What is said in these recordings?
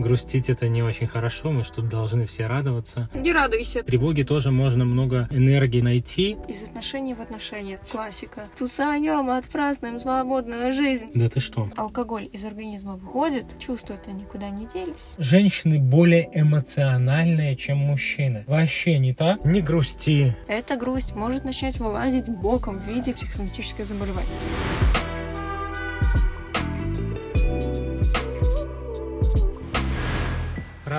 грустить это не очень хорошо, мы что-то должны все радоваться. Не радуйся. В тревоге тоже можно много энергии найти. Из отношений в отношения. Классика. Тусанем, отпразднуем свободную жизнь. Да ты что? Алкоголь из организма выходит, чувства-то никуда не делись. Женщины более эмоциональные, чем мужчины. Вообще не так? Не грусти. Эта грусть может начать вылазить боком в виде психосоматических заболеваний.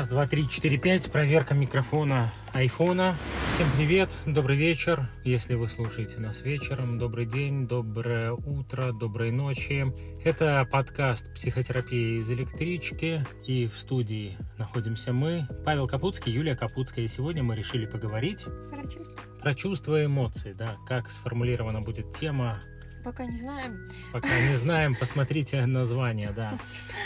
Раз, два, три, четыре, пять. Проверка микрофона айфона. Всем привет, добрый вечер. Если вы слушаете нас вечером, добрый день, доброе утро, доброй ночи. Это подкаст «Психотерапия из электрички». И в студии находимся мы, Павел Капуцкий, Юлия Капуцкая. И сегодня мы решили поговорить Про чувства. про чувства и эмоции. Да, как сформулирована будет тема Пока не знаем. Пока не знаем, посмотрите название, да.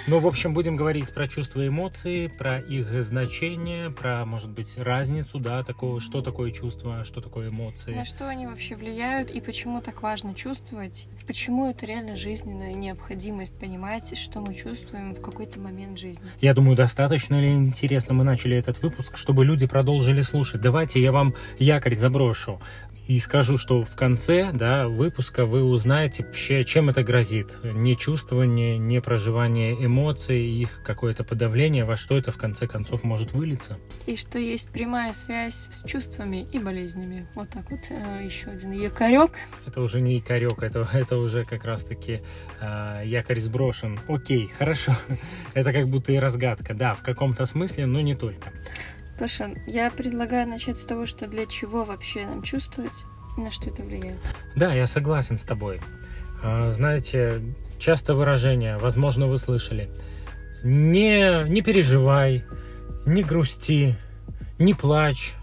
Ну, в общем, будем говорить про чувства и эмоции, про их значение, про, может быть, разницу, да, такого, что такое чувство, что такое эмоции. На что они вообще влияют и почему так важно чувствовать? Почему это реально жизненная необходимость понимать, что мы чувствуем в какой-то момент жизни? Я думаю, достаточно ли интересно мы начали этот выпуск, чтобы люди продолжили слушать. Давайте я вам якорь заброшу и скажу, что в конце да, выпуска вы узнаете вообще, чем это грозит. Не чувствование, не проживание эмоций, их какое-то подавление, во что это в конце концов может вылиться. И что есть прямая связь с чувствами и болезнями. Вот так вот э, еще один якорек. Это уже не якорек, это, это уже как раз-таки э, якорь сброшен. Окей, хорошо. это как будто и разгадка. Да, в каком-то смысле, но не только. Паша, я предлагаю начать с того, что для чего вообще нам чувствовать, и на что это влияет. Да, я согласен с тобой. А, знаете, часто выражение, возможно, вы слышали, не, не переживай, не грусти, не плачь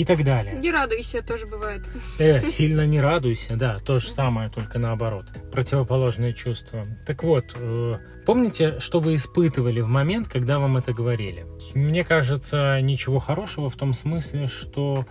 и так далее. Не радуйся, тоже бывает. Э, сильно не радуйся, да, то же самое, только наоборот. Противоположные чувства. Так вот, э, помните, что вы испытывали в момент, когда вам это говорили? Мне кажется, ничего хорошего в том смысле, что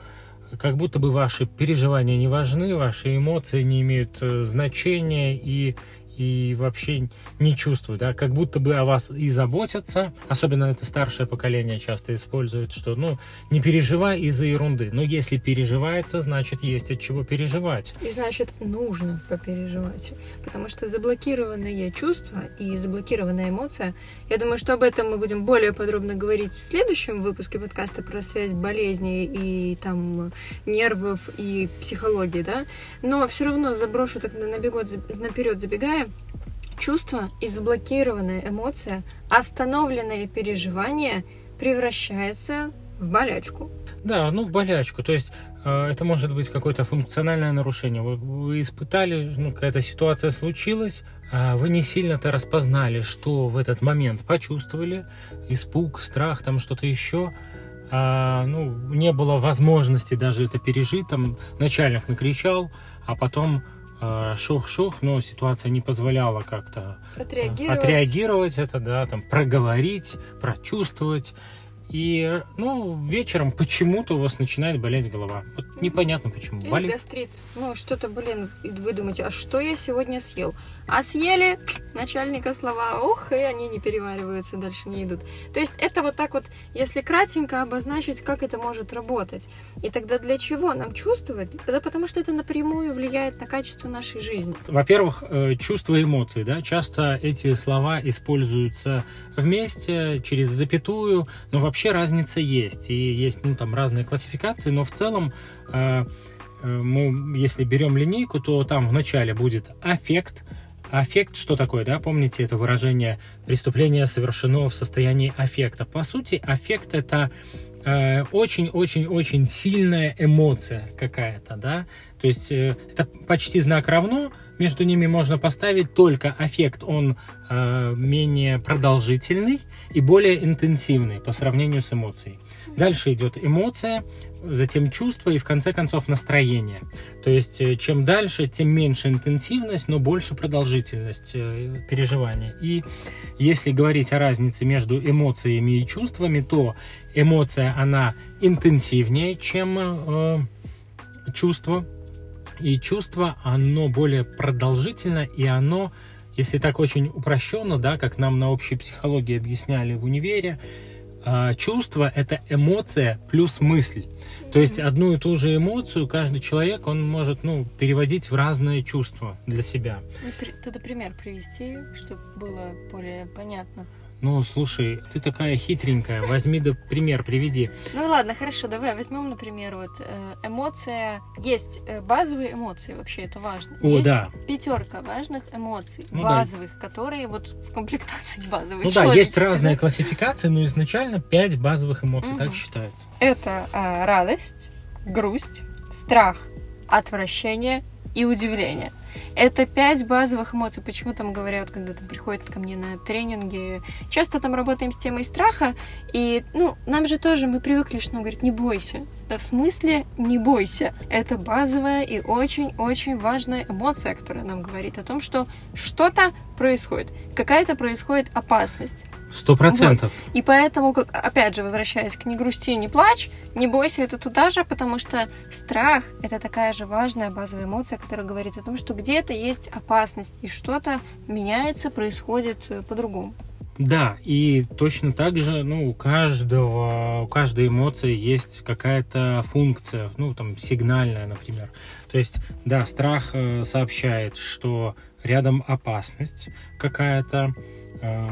как будто бы ваши переживания не важны, ваши эмоции не имеют э, значения, и и вообще не чувствуют, да, как будто бы о вас и заботятся, особенно это старшее поколение часто использует, что, ну, не переживай из-за ерунды, но если переживается, значит, есть от чего переживать. И значит, нужно попереживать, потому что заблокированное чувство и заблокированная эмоция, я думаю, что об этом мы будем более подробно говорить в следующем выпуске подкаста про связь болезней и там нервов и психологии, да, но все равно заброшу так на бегот, наперед забегая, чувство и заблокированная эмоция, остановленное переживание превращается в болячку. Да, ну в болячку. То есть э, это может быть какое-то функциональное нарушение. Вы, вы испытали, ну какая-то ситуация случилась, а вы не сильно-то распознали, что в этот момент почувствовали, испуг, страх, там что-то еще. А, ну, не было возможности даже это пережить. Там начальник накричал, а потом шух-шух, но ситуация не позволяла как-то отреагировать. отреагировать это, да, там проговорить, прочувствовать. И, ну, вечером почему-то у вас начинает болеть голова. Вот непонятно почему. Или Болит. гастрит. Ну, что-то, блин, вы думаете, а что я сегодня съел? А съели начальника слова, ух, и они не перевариваются, дальше не идут. То есть это вот так вот, если кратенько обозначить, как это может работать. И тогда для чего нам чувствовать? Да потому что это напрямую влияет на качество нашей жизни. Во-первых, э, чувства и эмоции, да, часто эти слова используются вместе, через запятую, но вообще вообще разница есть. И есть ну, там разные классификации, но в целом э, э, мы, если берем линейку, то там в начале будет аффект. Аффект что такое, да? Помните это выражение «преступление совершено в состоянии аффекта». По сути, аффект это э, очень-очень-очень сильная эмоция какая-то, да? То есть э, это почти знак равно, между ними можно поставить только аффект, он э, менее продолжительный и более интенсивный по сравнению с эмоцией. Дальше идет эмоция, затем чувство и в конце концов настроение. То есть э, чем дальше, тем меньше интенсивность, но больше продолжительность э, переживания. И если говорить о разнице между эмоциями и чувствами, то эмоция, она интенсивнее, чем э, чувство и чувство, оно более продолжительно, и оно если так очень упрощенно, да, как нам на общей психологии объясняли в универе, чувство — это эмоция плюс мысль. То есть одну и ту же эмоцию каждый человек, он может ну, переводить в разные чувства для себя. Ну, тогда пример привести, чтобы было более понятно. Ну, слушай, ты такая хитренькая, возьми да пример, приведи. Ну ладно, хорошо, давай возьмем, например, вот э, эмоция. Есть э, базовые эмоции, вообще это важно. О, есть да. пятерка важных эмоций, Ну, базовых, которые вот в комплектации базовые. Ну да, есть разные да? классификации, но изначально пять базовых эмоций, так Мгм. считается. Это э, радость, грусть, страх, отвращение и удивление. Это пять базовых эмоций. Почему там говорят, когда там приходят ко мне на тренинги, часто там работаем с темой страха, и, ну, нам же тоже, мы привыкли, что он говорит, не бойся. Да в смысле не бойся. Это базовая и очень-очень важная эмоция, которая нам говорит о том, что что-то происходит, какая-то происходит опасность. Сто процентов. И поэтому, опять же, возвращаясь к «не грусти, не плачь», не бойся, это туда же, потому что страх — это такая же важная базовая эмоция, которая говорит о том, что где-то есть опасность, и что-то меняется, происходит э, по-другому. Да, и точно так же, ну, у каждого, у каждой эмоции есть какая-то функция, ну, там, сигнальная, например. То есть, да, страх э, сообщает, что рядом опасность какая-то,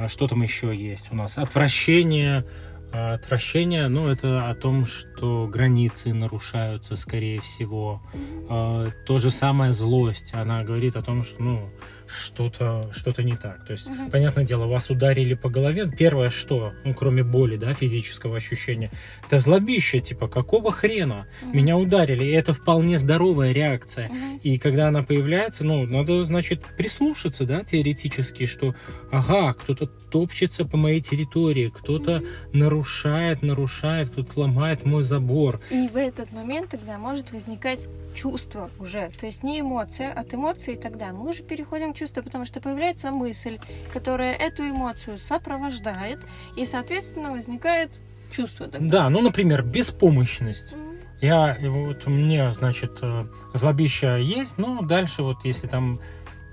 что там еще есть у нас? Отвращение, э, отвращение, ну, это о том, что границы нарушаются, скорее всего. Э, То же самое злость, она говорит о том, что, ну, что-то что не так. То есть, Мгм. понятное дело, вас ударили по голове. Первое, что, ну, кроме боли, да, физического ощущения, это злобище, типа, какого хрена? Меня ударили, и это вполне здоровая реакция. Мгм. И когда она появляется, ну, надо, значит, прислушаться, да, теоретически, что, ага, кто-то топчется по моей территории, кто-то нарушает, нарушает, кто-то ломает мой забор. И в этот момент тогда может возникать чувство уже. То есть не эмоция, от эмоции тогда мы уже переходим к чувству, потому что появляется мысль, которая эту эмоцию сопровождает, и, соответственно, возникает чувство. тогда. Да, ну, например, беспомощность. Я, вот мне, значит, э, злобища есть, но дальше вот если там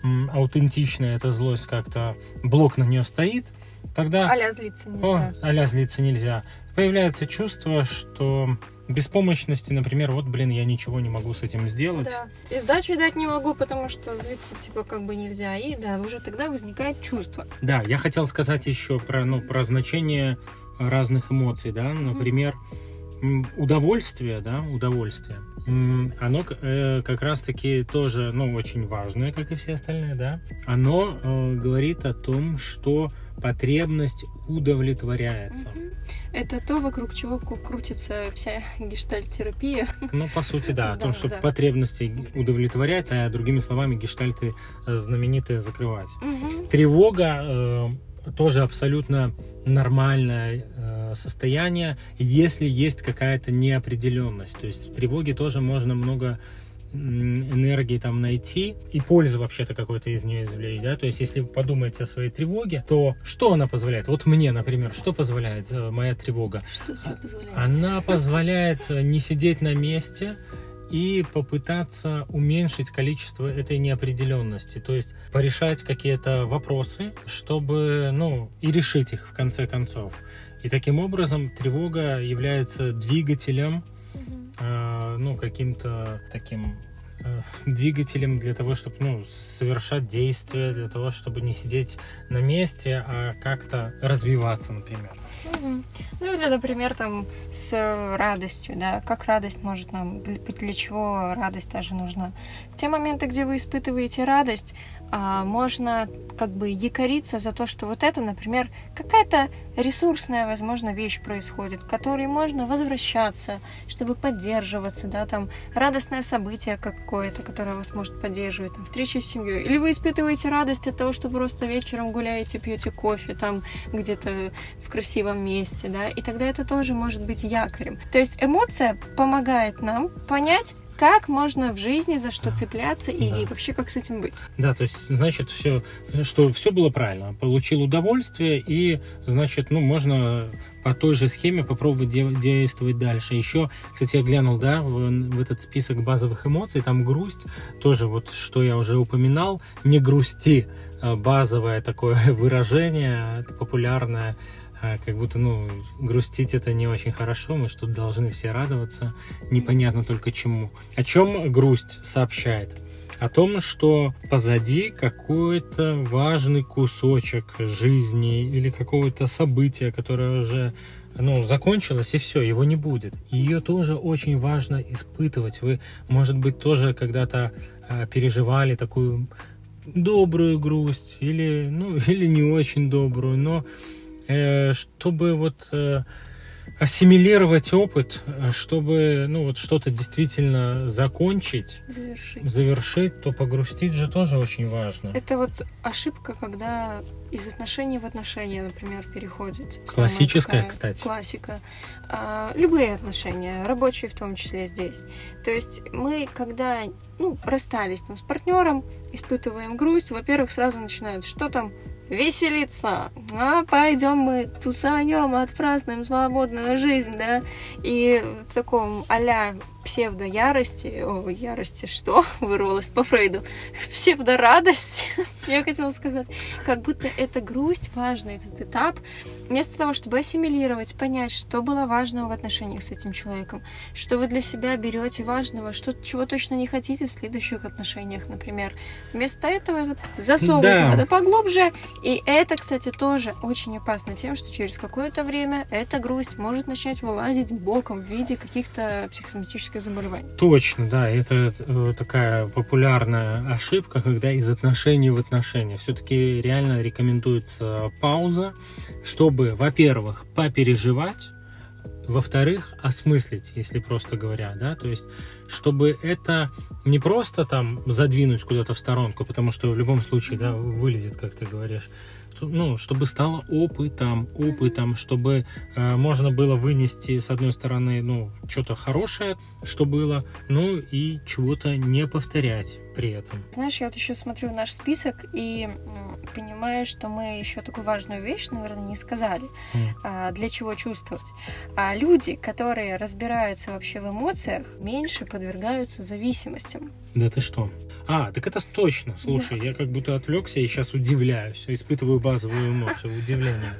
м, аутентичная эта злость как-то, блок на нее стоит, тогда... А-ля злиться О, нельзя. а злиться нельзя. Появляется чувство, что беспомощности, например, вот, блин, я ничего не могу с этим сделать. Да. И сдачи дать не могу, потому что злиться типа как бы нельзя. И да, уже тогда возникает чувство. Да, я хотел сказать еще про, ну, про значение разных эмоций, да, например, м, удовольствие, да, удовольствие. Оно э, как раз-таки тоже, ну, очень важное, как и все остальные, да. Оно э, говорит о том, что потребность удовлетворяется. Это то, вокруг чего крутится вся гештальт-терапия. Ну, по сути, да, о том, да. потребности удовлетворять, а другими словами, гештальты э, знаменитые закрывать. Тревога тоже абсолютно нормальное э, состояние, если есть какая-то неопределенность. То есть в тревоге тоже можно много энергии там найти и пользы вообще-то какой-то из нее извлечь, да, то есть если вы подумаете о своей тревоге, то что она позволяет? Вот мне, например, что позволяет э, моя тревога? Что тебе позволяет? Она позволяет э, не сидеть на месте и попытаться уменьшить количество этой неопределенности, то есть порешать какие-то вопросы, чтобы, ну, и решить их в конце концов. И таким образом тревога является двигателем, э, ну, каким-то таким двигателем для того, чтобы, ну, совершать действия, для того, чтобы не сидеть на месте, а как-то развиваться, например. Ну или, например, там с радостью, да, как радость может нам, для для чего радость даже нужна. В те моменты, где вы испытываете радость, можно как бы якориться за то, что вот это, например, какая-то ресурсная, возможно, вещь происходит, к которой можно возвращаться, чтобы поддерживаться, да, там радостное событие какое-то, которое вас может поддерживать, там встреча с семьей. Или вы испытываете радость от того, что просто вечером гуляете, пьете кофе там где-то в красивом месте, да, и тогда это тоже может быть якорем. То есть эмоция помогает нам понять, как можно в жизни за что цепляться и, Да. вообще как с этим быть. Да, то есть, значит, все, что все было правильно. Получил удовольствие, и, значит, ну, можно по той же схеме попробовать де- действовать дальше. Еще, кстати, я глянул, да, в, в этот список базовых эмоций, там грусть, тоже вот, что я уже упоминал, не грусти, э, базовое такое выражение, это популярное, как будто, ну, грустить это не очень хорошо, мы что-то должны все радоваться, непонятно только чему. О чем грусть сообщает? О том, что позади какой-то важный кусочек жизни или какого-то события, которое уже ну, закончилось, и все, его не будет. Ее тоже очень важно испытывать. Вы, может быть, тоже когда-то э, переживали такую добрую грусть или, ну, или не очень добрую, но чтобы вот э, ассимилировать опыт, э, чтобы ну вот что-то действительно закончить, Завершить. завершить, то погрустить же тоже очень важно. Это вот ошибка, когда из отношений в отношения, например, переходит. Классическая, такая кстати. Классика. А, любые отношения, рабочие в том числе здесь. То есть мы, когда ну, расстались там с партнером, испытываем грусть, во-первых, сразу начинают, что там, веселиться, а пойдем мы тусанем, отпразднуем свободную жизнь, да, и в таком а-ля псевдо-ярости, о, ярости что, вырвалось по Фрейду, псевдо-радость, я хотела сказать, как будто это грусть, важный этот этап, вместо того, чтобы ассимилировать, понять, что было важного в отношениях с этим человеком, что вы для себя берете важного, что, чего точно не хотите в следующих отношениях, например. Вместо этого засовываете Да. это поглубже, и это, кстати, тоже очень опасно тем, что через какое-то время эта грусть может начать вылазить боком в виде каких-то психосоматических заболеваний. Точно, да, это э, такая популярная ошибка, когда из отношений в отношения. Все-таки реально рекомендуется пауза, чтобы, во-первых, попереживать, во-вторых, осмыслить, если просто говоря, да, то есть, чтобы это не просто там задвинуть куда-то в сторонку, потому что в любом случае, да, вылезет, как ты говоришь, ну, чтобы стало опытом, опытом, чтобы э, можно было вынести, с одной стороны, ну, что-то хорошее, что было, ну, и чего-то не повторять при этом. Знаешь, я вот еще смотрю наш список и понимаю, что мы еще такую важную вещь, наверное, не сказали. А, для чего чувствовать? А люди, которые разбираются вообще в эмоциях, меньше подвергаются зависимостям. Да ты что? А, так это точно. Слушай, я как будто отвлекся и сейчас удивляюсь, испытываю базовую эмоцию, удивление.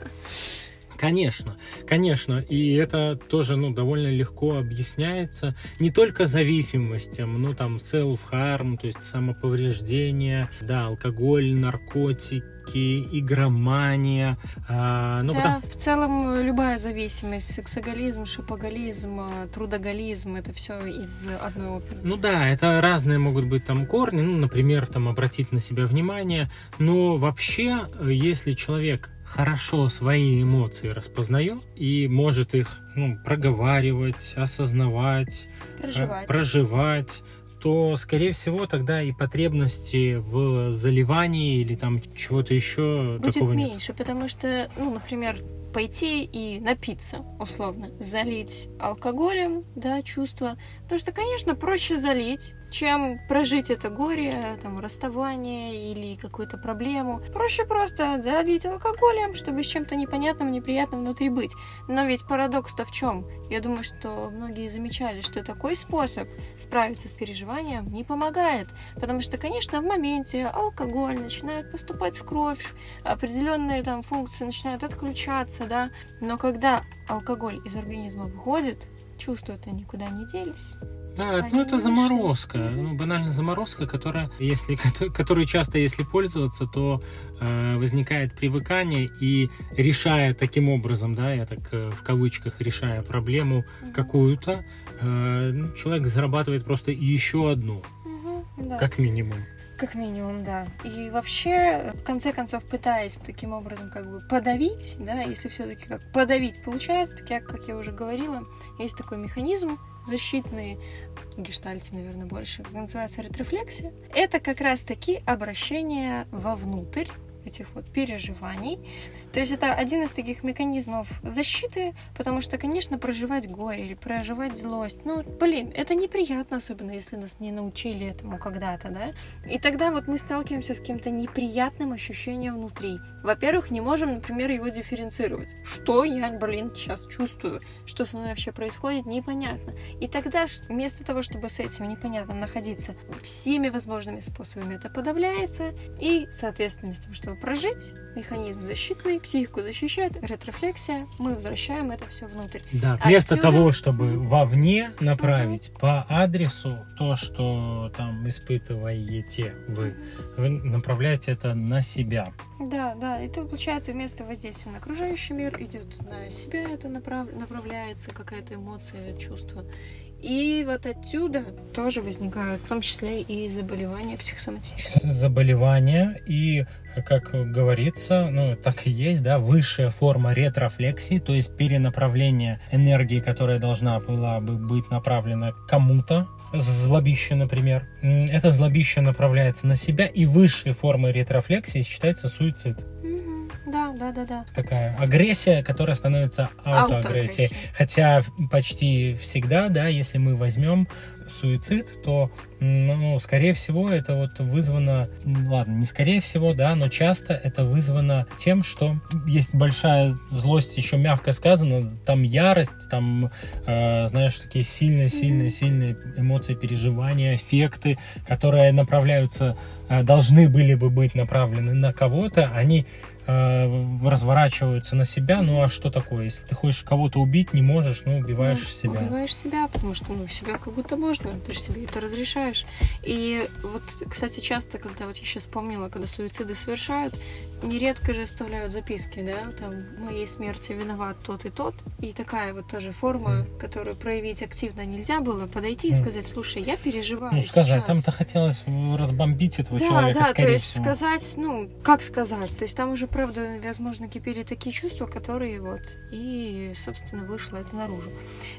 Конечно, конечно, и это тоже, ну, довольно легко объясняется не только зависимостям, ну, там, self-harm, то есть самоповреждение, да, алкоголь, наркотики, игромания, а, ну, да, потом- в целом любая зависимость, сексоголизм, шопоголизм, э, трудоголизм, это все из одной оперы. Ну да, это разные могут быть там корни, ну, например, там обратить на себя внимание, но вообще, э, если человек хорошо свои эмоции распознает и может их ну, проговаривать, осознавать, э, Проживать. проживать, то, скорее всего, тогда и потребности в заливании или там чего-то еще Будет такого нет. меньше, потому что, ну, например, пойти и напиться, условно, залить алкоголем, да, чувство. Потому что, конечно, проще залить, чем прожить это горе, там, расставание или какую-то проблему. Проще просто залить алкоголем, чтобы с чем-то непонятным, неприятным внутри быть. Но ведь парадокс-то в чем? Я думаю, что многие замечали, что такой способ справиться с переживанием не помогает. Потому что, конечно, в моменте алкоголь начинает поступать в кровь, определенные там функции начинают отключаться, да. Но когда алкоголь из организма выходит, чувства-то никуда не делись. Да, Они ну это заморозка, ну банально заморозка, которая, если, которой часто, если пользоваться, то э, возникает привыкание и решая таким образом, да, я так э, в кавычках решая проблему какую-то, э, ну, человек зарабатывает просто еще одну, Мгм, да. как минимум. Как минимум, да. И вообще, в конце концов, пытаясь таким образом как бы подавить, да, если все-таки как подавить получается, так я, как я уже говорила, есть такой механизм защитный, гештальте, наверное, больше, называется ретрофлексия. Это как раз-таки обращение вовнутрь, этих вот переживаний. То есть это один из таких механизмов защиты, потому что, конечно, проживать горе или проживать злость, ну, блин, это неприятно, особенно если нас не научили этому когда-то, да? И тогда вот мы сталкиваемся с каким-то неприятным ощущением внутри. Во-первых, не можем, например, его дифференцировать. Что я, блин, сейчас чувствую? Что со мной вообще происходит? Непонятно. И тогда вместо того, чтобы с этим непонятным находиться, всеми возможными способами это подавляется, и, соответственно, вместо того, чтобы прожить, механизм защитный, психику защищает, ретрофлексия, мы возвращаем это все внутрь. Да, вместо Отсюда... того, чтобы вовне направить угу. по адресу то, что там испытываете вы, вы направляете это на себя. Да, да, и то получается вместо воздействия на окружающий мир идет на себя это направ... направляется какая-то эмоция, чувство. И вот отсюда тоже возникают, в том числе и заболевания психосоматические. Заболевания и, как говорится, ну так и есть, да, высшая форма ретрофлексии, то есть перенаправление энергии, которая должна была бы быть направлена кому-то, злобище, например. Это злобище направляется на себя, и высшей формой ретрофлексии считается суицид. Да, да, да, да. Такая агрессия, которая становится аутоагрессией. Хотя почти всегда, да, если мы возьмем суицид, то, ну, скорее всего, это вот вызвано, ладно, не скорее всего, да, но часто это вызвано тем, что есть большая злость, еще мягко сказано, там ярость, там, э, знаешь, такие сильные, сильные, сильные эмоции, переживания, эффекты, которые направляются, э, должны были бы быть направлены на кого-то, они разворачиваются на себя. Ну а что такое? Если ты хочешь кого-то убить, не можешь, ну убиваешь ну, себя. Убиваешь себя, потому что ну себя как будто можно, ты же себе это разрешаешь. И вот, кстати, часто, когда вот я сейчас вспомнила, когда суициды совершают, нередко же оставляют записки, да, там моей смерти виноват тот и тот. И такая вот тоже форма, mm. которую проявить активно нельзя было, подойти и сказать, слушай, я переживаю. Ну, сказать, там-то хотелось разбомбить этого да, человека. Да, да, то есть всего. сказать, ну, как сказать, то есть там уже правда, возможно, кипели такие чувства, которые вот, и, собственно, вышло это наружу.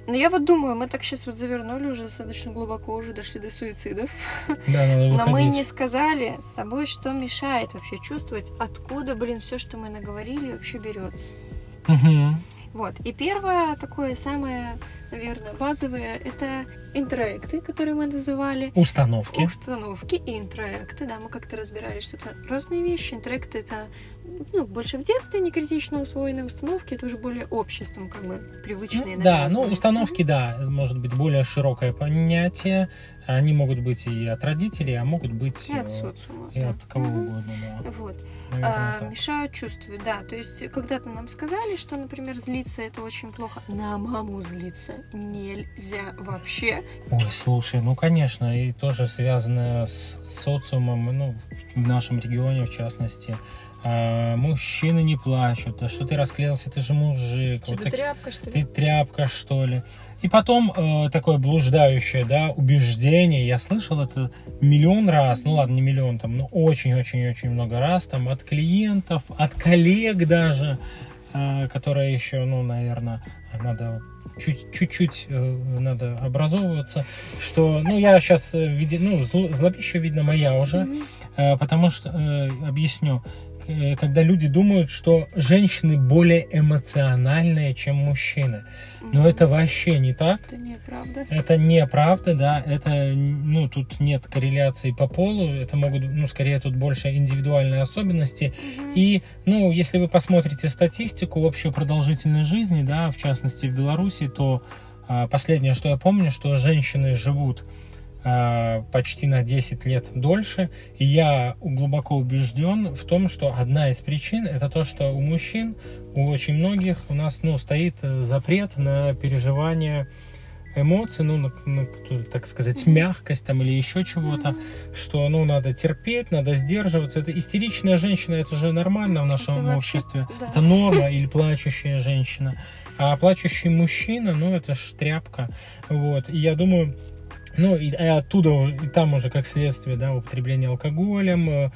Но я вот думаю, мы так сейчас вот завернули уже достаточно глубоко, уже дошли до суицидов. Да, надо Но мы не сказали с тобой, что мешает вообще чувствовать, откуда, блин, все, что мы наговорили, вообще берется. Угу. Вот. И первое, такое самое, наверное, базовое, это интроекты, которые мы называли. Установки. Установки и интроекты, да, мы как-то разбирали, что это разные вещи. Интроекты это ну, больше в детстве не критично усвоенные установки, это уже более обществом, как бы, привычные. Ну, да, ну, установки, да, может быть, более широкое понятие. Они могут быть и от родителей, а могут быть и от социума. И да. от кого угу. угодно, да. Вот а, мешают чувствую, да. То есть когда-то нам сказали, что, например, злиться это очень плохо. На маму злиться нельзя вообще. Ой, слушай, ну конечно, и тоже связано с социумом, ну, в нашем регионе в частности. А, мужчины не плачут, а что ты расклеился, ты же мужик. Что вот ты так, тряпка, что ли? Ты тряпка, что ли? И потом э, такое блуждающее, да, убеждение. Я слышал это миллион раз, ну ладно, не миллион, там, но очень-очень-очень много раз, там, от клиентов, от коллег даже, э, которые еще, ну, наверное, надо чуть-чуть э, надо образовываться, что, ну, я сейчас, э, ну, зл, злобища, видно, моя уже, э, потому что, объясню, когда люди думают, что женщины более эмоциональные, чем мужчины. Но это вообще не так. Это неправда. Это неправда, да. Это, ну, тут нет корреляции по полу. Это могут, ну, скорее тут больше индивидуальные особенности. Mm-hmm. И, ну, если вы посмотрите статистику общую продолжительность жизни, да, в частности в Беларуси, то а, последнее, что я помню, что женщины живут почти на 10 лет дольше. И я глубоко убежден в том, что одна из причин это то, что у мужчин, у очень многих у нас ну, стоит э, запрет на переживание эмоций, ну, на, на, так сказать, мягкость там или еще чего-то, mm-hmm. что, ну, надо терпеть, надо сдерживаться. Это истеричная женщина, это же нормально в нашем это обществе. Вообще, да. Это норма или плачущая женщина. А плачущий мужчина, ну, это ж тряпка. Вот. И я думаю, ну, и, и оттуда, и там уже как следствие, да, употребление алкоголем, э,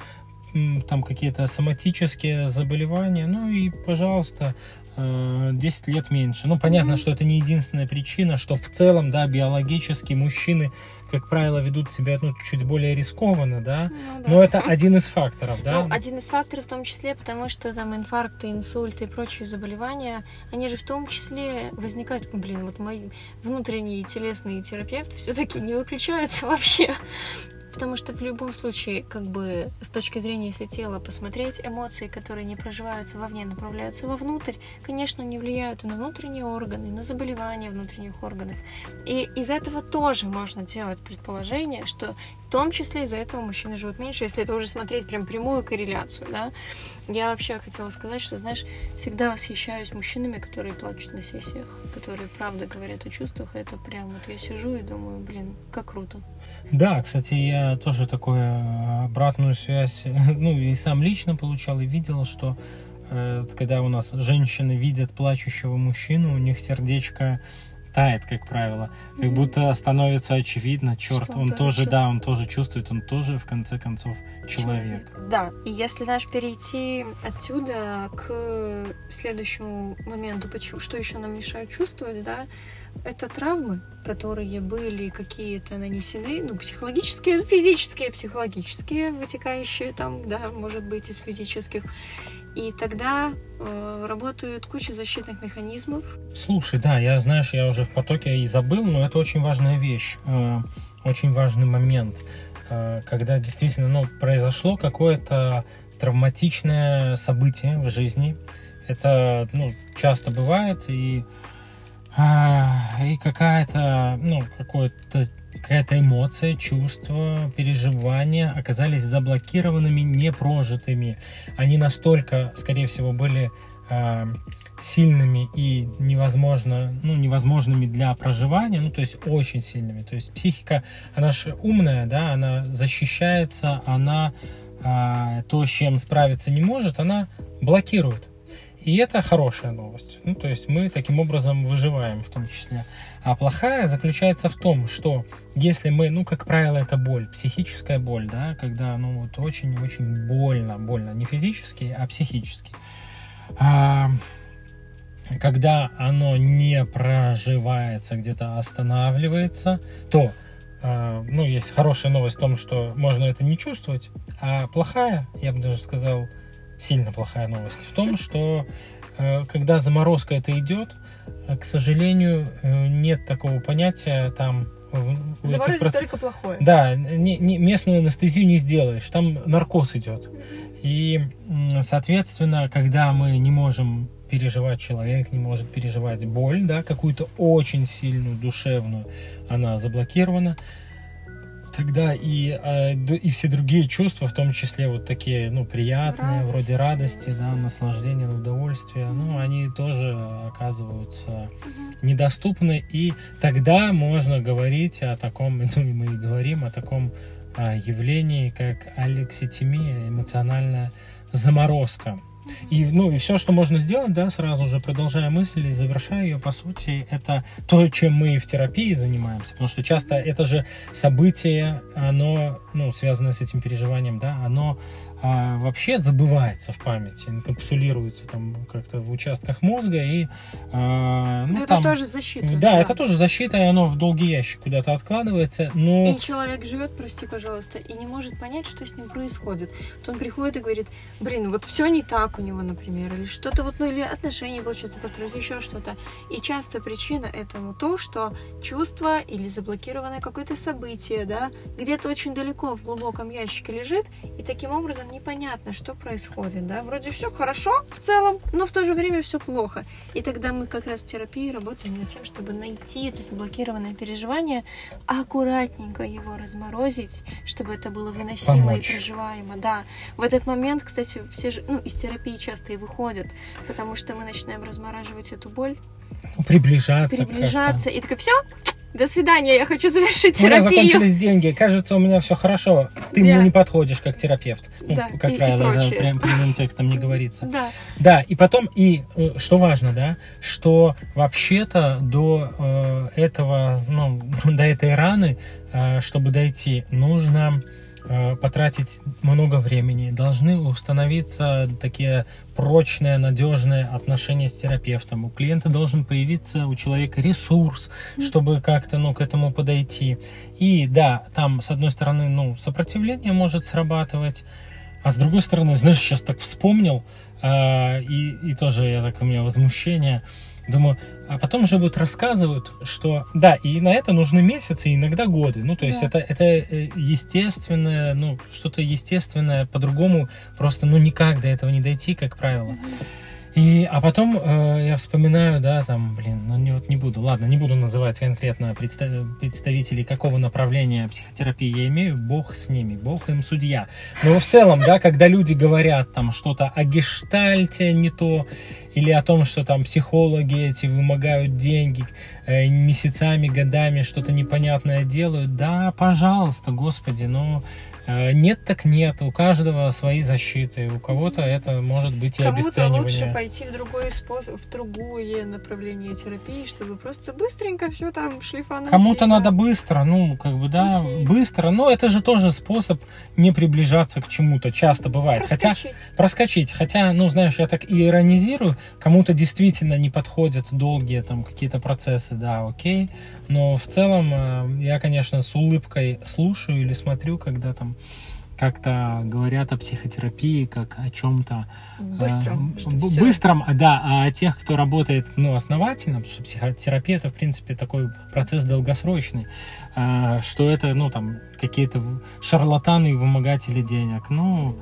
там какие-то соматические заболевания. Ну и, пожалуйста, э, 10 лет меньше. Ну, понятно, Мгм. что это не единственная причина, что в целом, да, биологически мужчины, как правило, ведут себя, ну, чуть более рискованно, да, Ну, да. но это один из факторов, да. Ну, один из факторов в том числе, потому что там инфаркты, инсульты и прочие заболевания, они же в том числе возникают, блин, вот мои внутренние телесные терапевты все-таки не выключаются вообще. Потому что в любом случае, как бы с точки зрения, если тело посмотреть, эмоции, которые не проживаются вовне, направляются вовнутрь, конечно, не влияют и на внутренние органы, и на заболевания внутренних органов. И из этого тоже можно делать предположение, что в том числе из-за этого мужчины живут меньше, если это уже смотреть прям прямую корреляцию, да. Я вообще хотела сказать, что, знаешь, всегда восхищаюсь мужчинами, которые плачут на сессиях, которые правда говорят о чувствах, это прям вот я сижу и думаю, блин, как круто. Да, кстати, я тоже такую э, обратную связь, ну, и сам лично получал, и видел, что э, когда у нас женщины видят плачущего мужчину, у них сердечко тает, как правило. Как будто становится очевидно, черт, Что он, он тоже, тоже да, он тоже чувствует, он тоже, в конце концов, человек. Да, и если наш перейти отсюда к следующему моменту, почему, что еще нам мешает чувствовать, да, это травмы, которые были какие-то нанесены, ну, психологические, физические, психологические, вытекающие там, да, может быть, из физических. И тогда э, работают куча защитных механизмов. Слушай, да, я, знаешь, я уже в потоке и забыл, но это очень важная вещь, э, очень важный момент, э, когда действительно, ну, произошло какое-то травматичное событие в жизни. Это, ну, часто бывает, и, и какая-то, ну, какое-то какая-то эмоция, чувство, переживания оказались заблокированными, непрожитыми. Они настолько, скорее всего, были а, сильными и невозможно, ну, невозможными для проживания, ну, то есть очень сильными. То есть психика, она же умная, да, она защищается, она а, то, с чем справиться не может, она блокирует. И это хорошая новость. Ну, то есть мы таким образом выживаем в том числе. А плохая заключается в том, что если мы, ну, как правило, это боль, психическая боль, да, когда, ну, вот очень-очень больно, больно, не физически, а психически. А, когда оно не проживается, где-то останавливается, то, а, ну, есть хорошая новость в том, что можно это не чувствовать, а плохая, я бы даже сказал, сильно плохая новость в том, что э, когда заморозка это идет, э, к сожалению, э, нет такого понятия там этих Заморозить про- только плохое. да, не- не- местную анестезию не сделаешь, там наркоз идет. И, соответственно, когда мы не можем переживать, человек не может переживать боль, да, какую-то очень сильную, душевную, она заблокирована, тогда и, э, и все другие чувства, в том числе вот такие, ну, приятные, Радость, вроде радости, да, наслаждения, удовольствия, ну, они тоже оказываются недоступны, и тогда можно говорить о таком, ну и мы и говорим о таком а, явлении, как алекситимия, эмоциональная заморозка. И, ну, и все, что можно сделать, да, сразу же продолжая мысль и завершая ее, по сути, это то, чем мы в терапии занимаемся. Потому что часто это же событие, оно, ну, связанное с этим переживанием, да, оно а, вообще забывается в памяти, инкапсулируется там как-то в участках мозга и а, ну, Но это там- тоже защита. да, это тоже защита, и оно в долгий ящик куда-то откладывается, но... И человек живет, прости, пожалуйста, и не может понять, что с ним происходит. Вот он приходит и говорит, блин, вот все не так у него, например, или что-то вот, ну или отношения, получается, построить, еще что-то. И часто причина этому то, что чувство или заблокированное какое-то событие, да, где-то очень далеко в глубоком ящике лежит, и таким образом непонятно, что происходит, да. Вроде все хорошо в целом, но в то же время все плохо. И тогда мы как раз в терапии работаем над тем, чтобы найти это заблокированное переживание, аккуратненько его разморозить, чтобы это было выносимо Помочь. и проживаемо. Да. В этот момент, кстати, все же, ну, из терапии часто и выходят, потому что мы начинаем размораживать эту боль, приближаться. приближаться, и такой, все, до свидания, я хочу завершить У меня терапию. закончились деньги, кажется, у меня все хорошо. Ты Да. мне не подходишь как терапевт. Ну, Да, как и- и правило, это прочее. прям прямым текстом не говорится. Да. Да, и потом, и э, что важно, да, что вообще-то до э, этого, ну, до этой раны, э, чтобы дойти, нужно потратить много времени, должны установиться такие прочные, надежные отношения с терапевтом. У клиента должен появиться у человека ресурс, чтобы как-то ну, к этому подойти. И да, там, с одной стороны, ну, сопротивление может срабатывать, а с другой стороны, знаешь, сейчас так вспомнил, э, и, и тоже я так у меня возмущение. Думаю, а потом же вот рассказывают, что да, и на это нужны месяцы, иногда годы. Ну, то есть да. это, это э, естественное, ну, что-то естественное, по-другому просто, ну, никак до этого не дойти, как правило. И, а потом э, я вспоминаю, да, там, блин, ну не, вот не буду, ладно, не буду называть конкретно представ, представителей какого направления психотерапии я имею, бог с ними, бог им судья. Но в целом, да, когда люди говорят там что-то о гештальте не то, или о том, что там психологи эти вымогают деньги, э, месяцами, годами что-то непонятное делают, да, пожалуйста, господи, но Э, нет так нет, у каждого свои защиты, у кого-то это может быть и Кому-то обесценивание. лучше пойти в другой способ, в другое направление терапии, чтобы просто быстренько все там шлифануть. Кому-то надо быстро, ну, как бы, да, Окей. быстро, но это же тоже способ не приближаться к чему-то, часто бывает. Проскочить. Хотя, проскочить, хотя, ну, знаешь, я так иронизирую, кому-то действительно не подходят долгие там какие-то процессы, да, окей, но в целом э, я, конечно, с улыбкой слушаю или смотрю, когда там как-то говорят о психотерапии как о чем-то быстром, э, быстром, все... да, а о тех, кто работает, ну, основательно, потому что психотерапия это в принципе такой процесс долгосрочный, э, что это, ну, там какие-то шарлатаны и вымогатели денег, ну.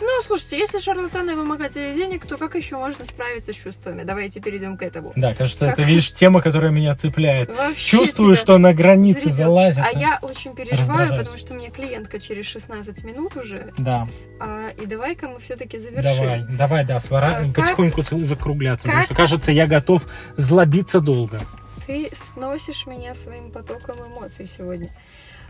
Ну, слушайте, если шарлатаны вымогатели денег, то как еще можно справиться с чувствами? Давайте перейдем к этому. Да, кажется, как... это, видишь, тема, которая меня цепляет. Вообще Чувствую, что на границе залазит. А я очень переживаю, потому что у меня клиентка через 16 минут уже. Да. А, и давай-ка мы все-таки завершим. Давай, давай, да, свара... а, потихоньку как... закругляться, как... потому что, кажется, я готов злобиться долго. Ты сносишь меня своим потоком эмоций сегодня.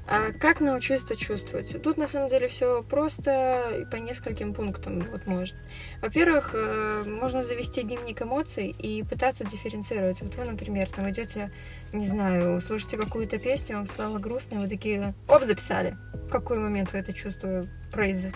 А как научиться чувствовать? Тут на самом деле все просто и по нескольким пунктам вот можно. Во-первых, э, можно завести дневник эмоций и пытаться дифференцировать. Вот вы, например, там идете, не знаю, слушаете какую-то песню, вам стало грустно, и вы такие, оп, записали. В какой момент вы это чувство произ...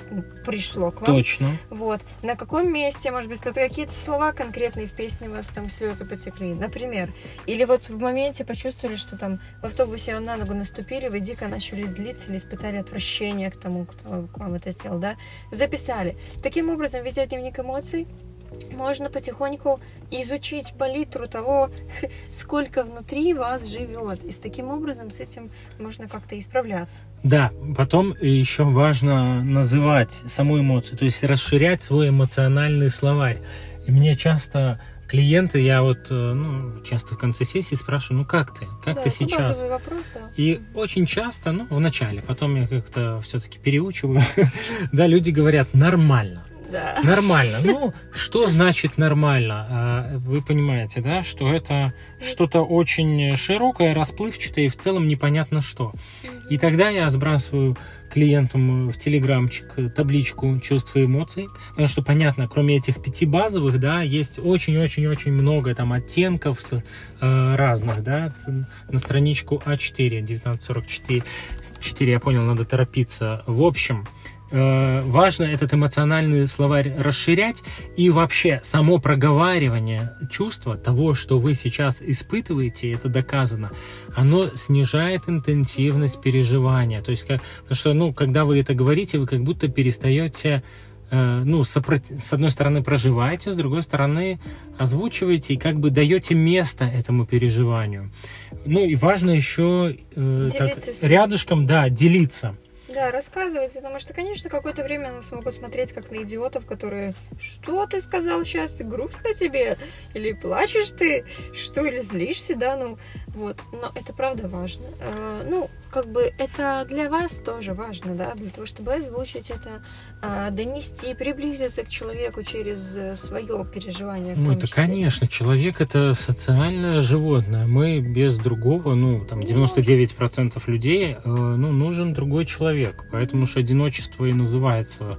Пришло к вам? Точно. Вот. На каком месте, может быть, какие-то слова конкретные в песне у вас там слезы потекли, например. Или вот в моменте почувствовали, что там в автобусе вам на ногу наступили, вы дико начали злиться или испытали отвращение к тому, кто к вам это сделал, да? Записали. Таким образом, ведя дневник эмоций, можно потихоньку изучить палитру того, сколько внутри вас живет. И с таким образом с этим можно как-то исправляться. Да, потом еще важно называть саму эмоцию, то есть расширять свой эмоциональный словарь. И мне часто клиенты, я вот э, ну, часто в конце сессии спрашиваю, ну как ты, как да, ты сейчас? Вопрос, да. И очень часто, ну в начале, потом я как-то все-таки переучиваю, да, люди говорят нормально. Да. Нормально. Ну, что значит нормально? А, вы понимаете, да, что это что-то очень широкое, расплывчатое и в целом непонятно что. И тогда я сбрасываю клиентам в телеграмчик табличку чувств и эмоций, потому что понятно, кроме этих пяти базовых, да, есть очень-очень-очень много там оттенков э, разных, да, на страничку А4, 1944, 4, я понял, надо торопиться. В общем, важно этот эмоциональный словарь расширять и вообще само проговаривание чувства того, что вы сейчас испытываете, это доказано, оно снижает интенсивность переживания. То есть, как, потому что, ну, когда вы это говорите, вы как будто перестаете э, ну, с одной стороны проживаете, с другой стороны озвучиваете и как бы даете место этому переживанию. Ну и важно еще э, так, рядышком, да, делиться. Да, рассказывать, потому что, конечно, какое-то время нас могут смотреть как на идиотов, которые «Что ты сказал сейчас? Грустно тебе? Или плачешь ты? Что? Или злишься?» Да, ну, вот. Но это правда важно. А, ну, как бы это для вас тоже важно, да, для того, чтобы озвучить это, а, донести, приблизиться к человеку через э, свое переживание. Ну, это, числе. конечно, человек это социальное животное. Мы без другого, ну, там, 99% людей, э, ну, нужен другой человек. Поэтому что одиночество и называется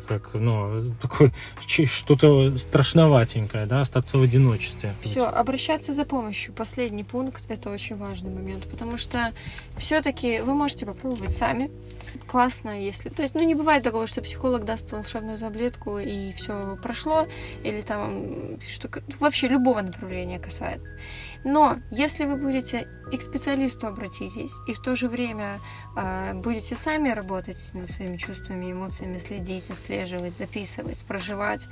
как, как ну, такое что-то страшноватенькое, да, остаться в одиночестве. Все, обращаться за помощью. Последний пункт – это очень важный момент, потому что все-таки вы можете попробовать сами. Классно, если... То есть, ну, не бывает такого, что психолог даст волшебную таблетку и все прошло, или там, что вообще любого направления касается. Но если вы будете и к специалисту обратитесь, и в то же время э, будете сами работать над своими чувствами, эмоциями, следить, отслеживать, записывать, проживать,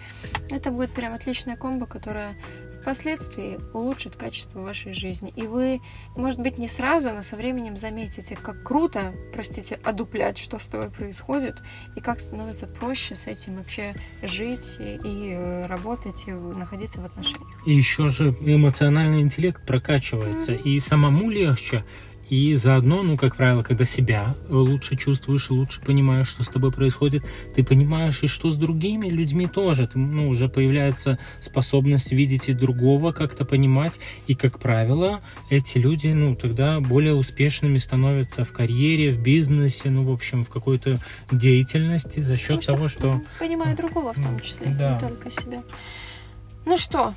это будет прям отличная комбо, которая впоследствии улучшит качество вашей жизни. И вы, может быть, не сразу, но со временем заметите, как круто, простите, одуплять, что с тобой происходит, и как становится проще с этим вообще жить и э, работать, и находиться в отношениях. И еще же эмоциональный интеллект прокачивается, mm-hmm. и самому легче, и заодно, ну, как правило, когда себя лучше чувствуешь, лучше понимаешь, что с тобой происходит, ты понимаешь и что с другими людьми тоже. Ты, ну, уже появляется способность видеть и другого, как-то понимать. И, как правило, эти люди, ну, тогда более успешными становятся в карьере, в бизнесе, ну, в общем, в какой-то деятельности за счет Потому того, что... что... Понимаю другого в том числе, да. не только себя. Ну что,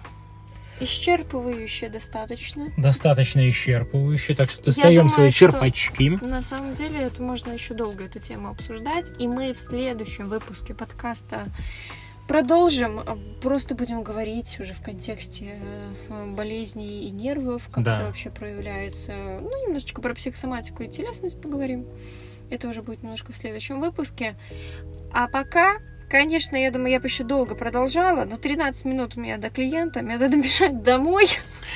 Исчерпывающе достаточно. Достаточно исчерпывающе, так что достаем свои черпачки. На самом деле, это можно еще долго эту тему обсуждать, и мы в следующем выпуске подкаста продолжим. Просто будем говорить уже в контексте э, болезней и нервов, как да. это вообще проявляется. Ну, немножечко про психосоматику и телесность поговорим. Это уже будет немножко в следующем выпуске. А пока Конечно, я думаю, я бы еще долго продолжала, но 13 минут у меня до клиента, мне надо бежать домой.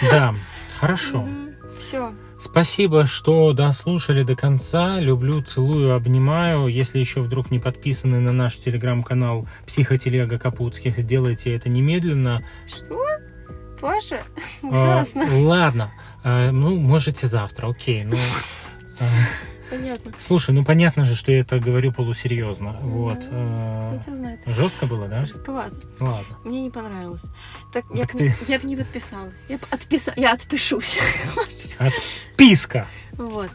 Да, хорошо. Все. Спасибо, что дослушали до конца. Люблю, целую, обнимаю. Если еще вдруг не подписаны на наш телеграм-канал Психотелега Капутских, сделайте это немедленно. Что? Паша? Ужасно. А, ладно. А, ну, можете завтра, окей. Ну, Понятно. Слушай, ну понятно же, что я это говорю полусерьезно. Ну, вот. Кто тебя знает? Жестко было, да? Жестковато. Ладно. Мне не понравилось. Так, ну, я, так ты... я бы не подписалась. Я отписа... я отпишусь. Отписка. Вот.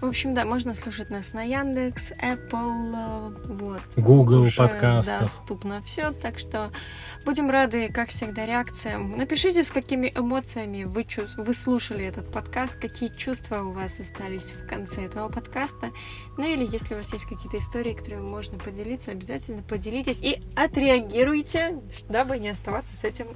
В общем, да, можно слушать нас на Яндекс, Apple, э, вот. Google подкасты. Доступно все, так что Будем рады, как всегда, реакциям. Напишите, с какими эмоциями вы, чувств... вы слушали этот подкаст, какие чувства у вас остались в конце этого подкаста. Ну или если у вас есть какие-то истории, которыми можно поделиться, обязательно поделитесь и отреагируйте, дабы не оставаться с этим.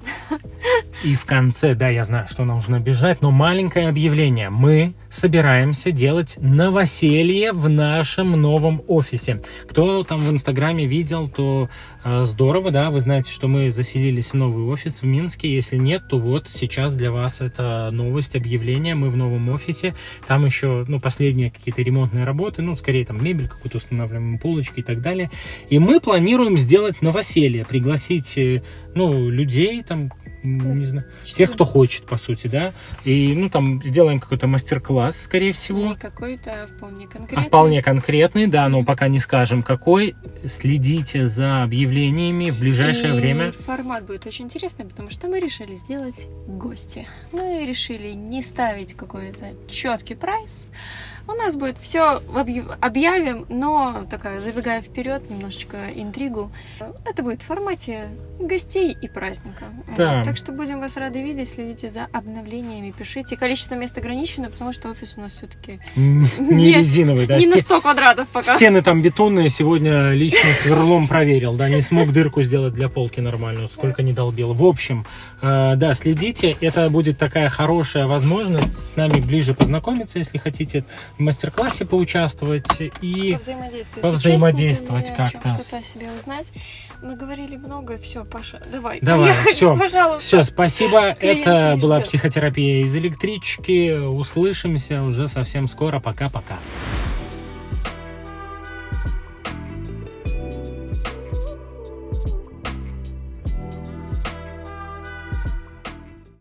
И в конце, да, я знаю, что нужно бежать, но маленькое объявление. Мы собираемся делать новоселье в нашем новом офисе. Кто там в Инстаграме видел, то здорово, да, вы знаете, что мы заселились в новый офис в Минске. Если нет, то вот сейчас для вас это новость, объявление. Мы в новом офисе. Там еще, ну, последние какие-то ремонтные работы, ну, скорее там мебель какую-то устанавливаем, полочки и так далее. И мы планируем сделать новоселье, пригласить, э, ну, людей, там, не знаю, всех, кто хочет, по сути, да. И, ну, там, сделаем какой-то мастер-класс, скорее всего. Не какой-то, а вполне конкретный. А вполне конкретный, да, но пока не скажем какой. Следите за объявлениями в ближайшее и время. формат будет очень интересный, потому что мы решили сделать гости. Мы решили не ставить какой-то четкий прайс, у нас будет все объявим, но такая, забегая вперед, немножечко интригу. Это будет в формате гостей и праздника. Да. Так что будем вас рады видеть, следите за обновлениями, пишите. Количество мест ограничено, потому что офис у нас все-таки не резиновый, да. Не на 100 квадратов пока. Стены там бетонные, сегодня лично сверлом проверил, да, не смог дырку сделать для полки нормальную, сколько не долбил. В общем, э, да, следите, это будет такая хорошая возможность с нами ближе познакомиться, если хотите в мастер-классе поучаствовать и повзаимодействовать, повзаимодействовать как-то. Что-то о себе узнать. Мы говорили много, все, Паша, давай. Давай, все, пожалуйста. Все, спасибо. Клиент Это была ждет. психотерапия из электрички. Услышимся уже совсем скоро. Пока-пока.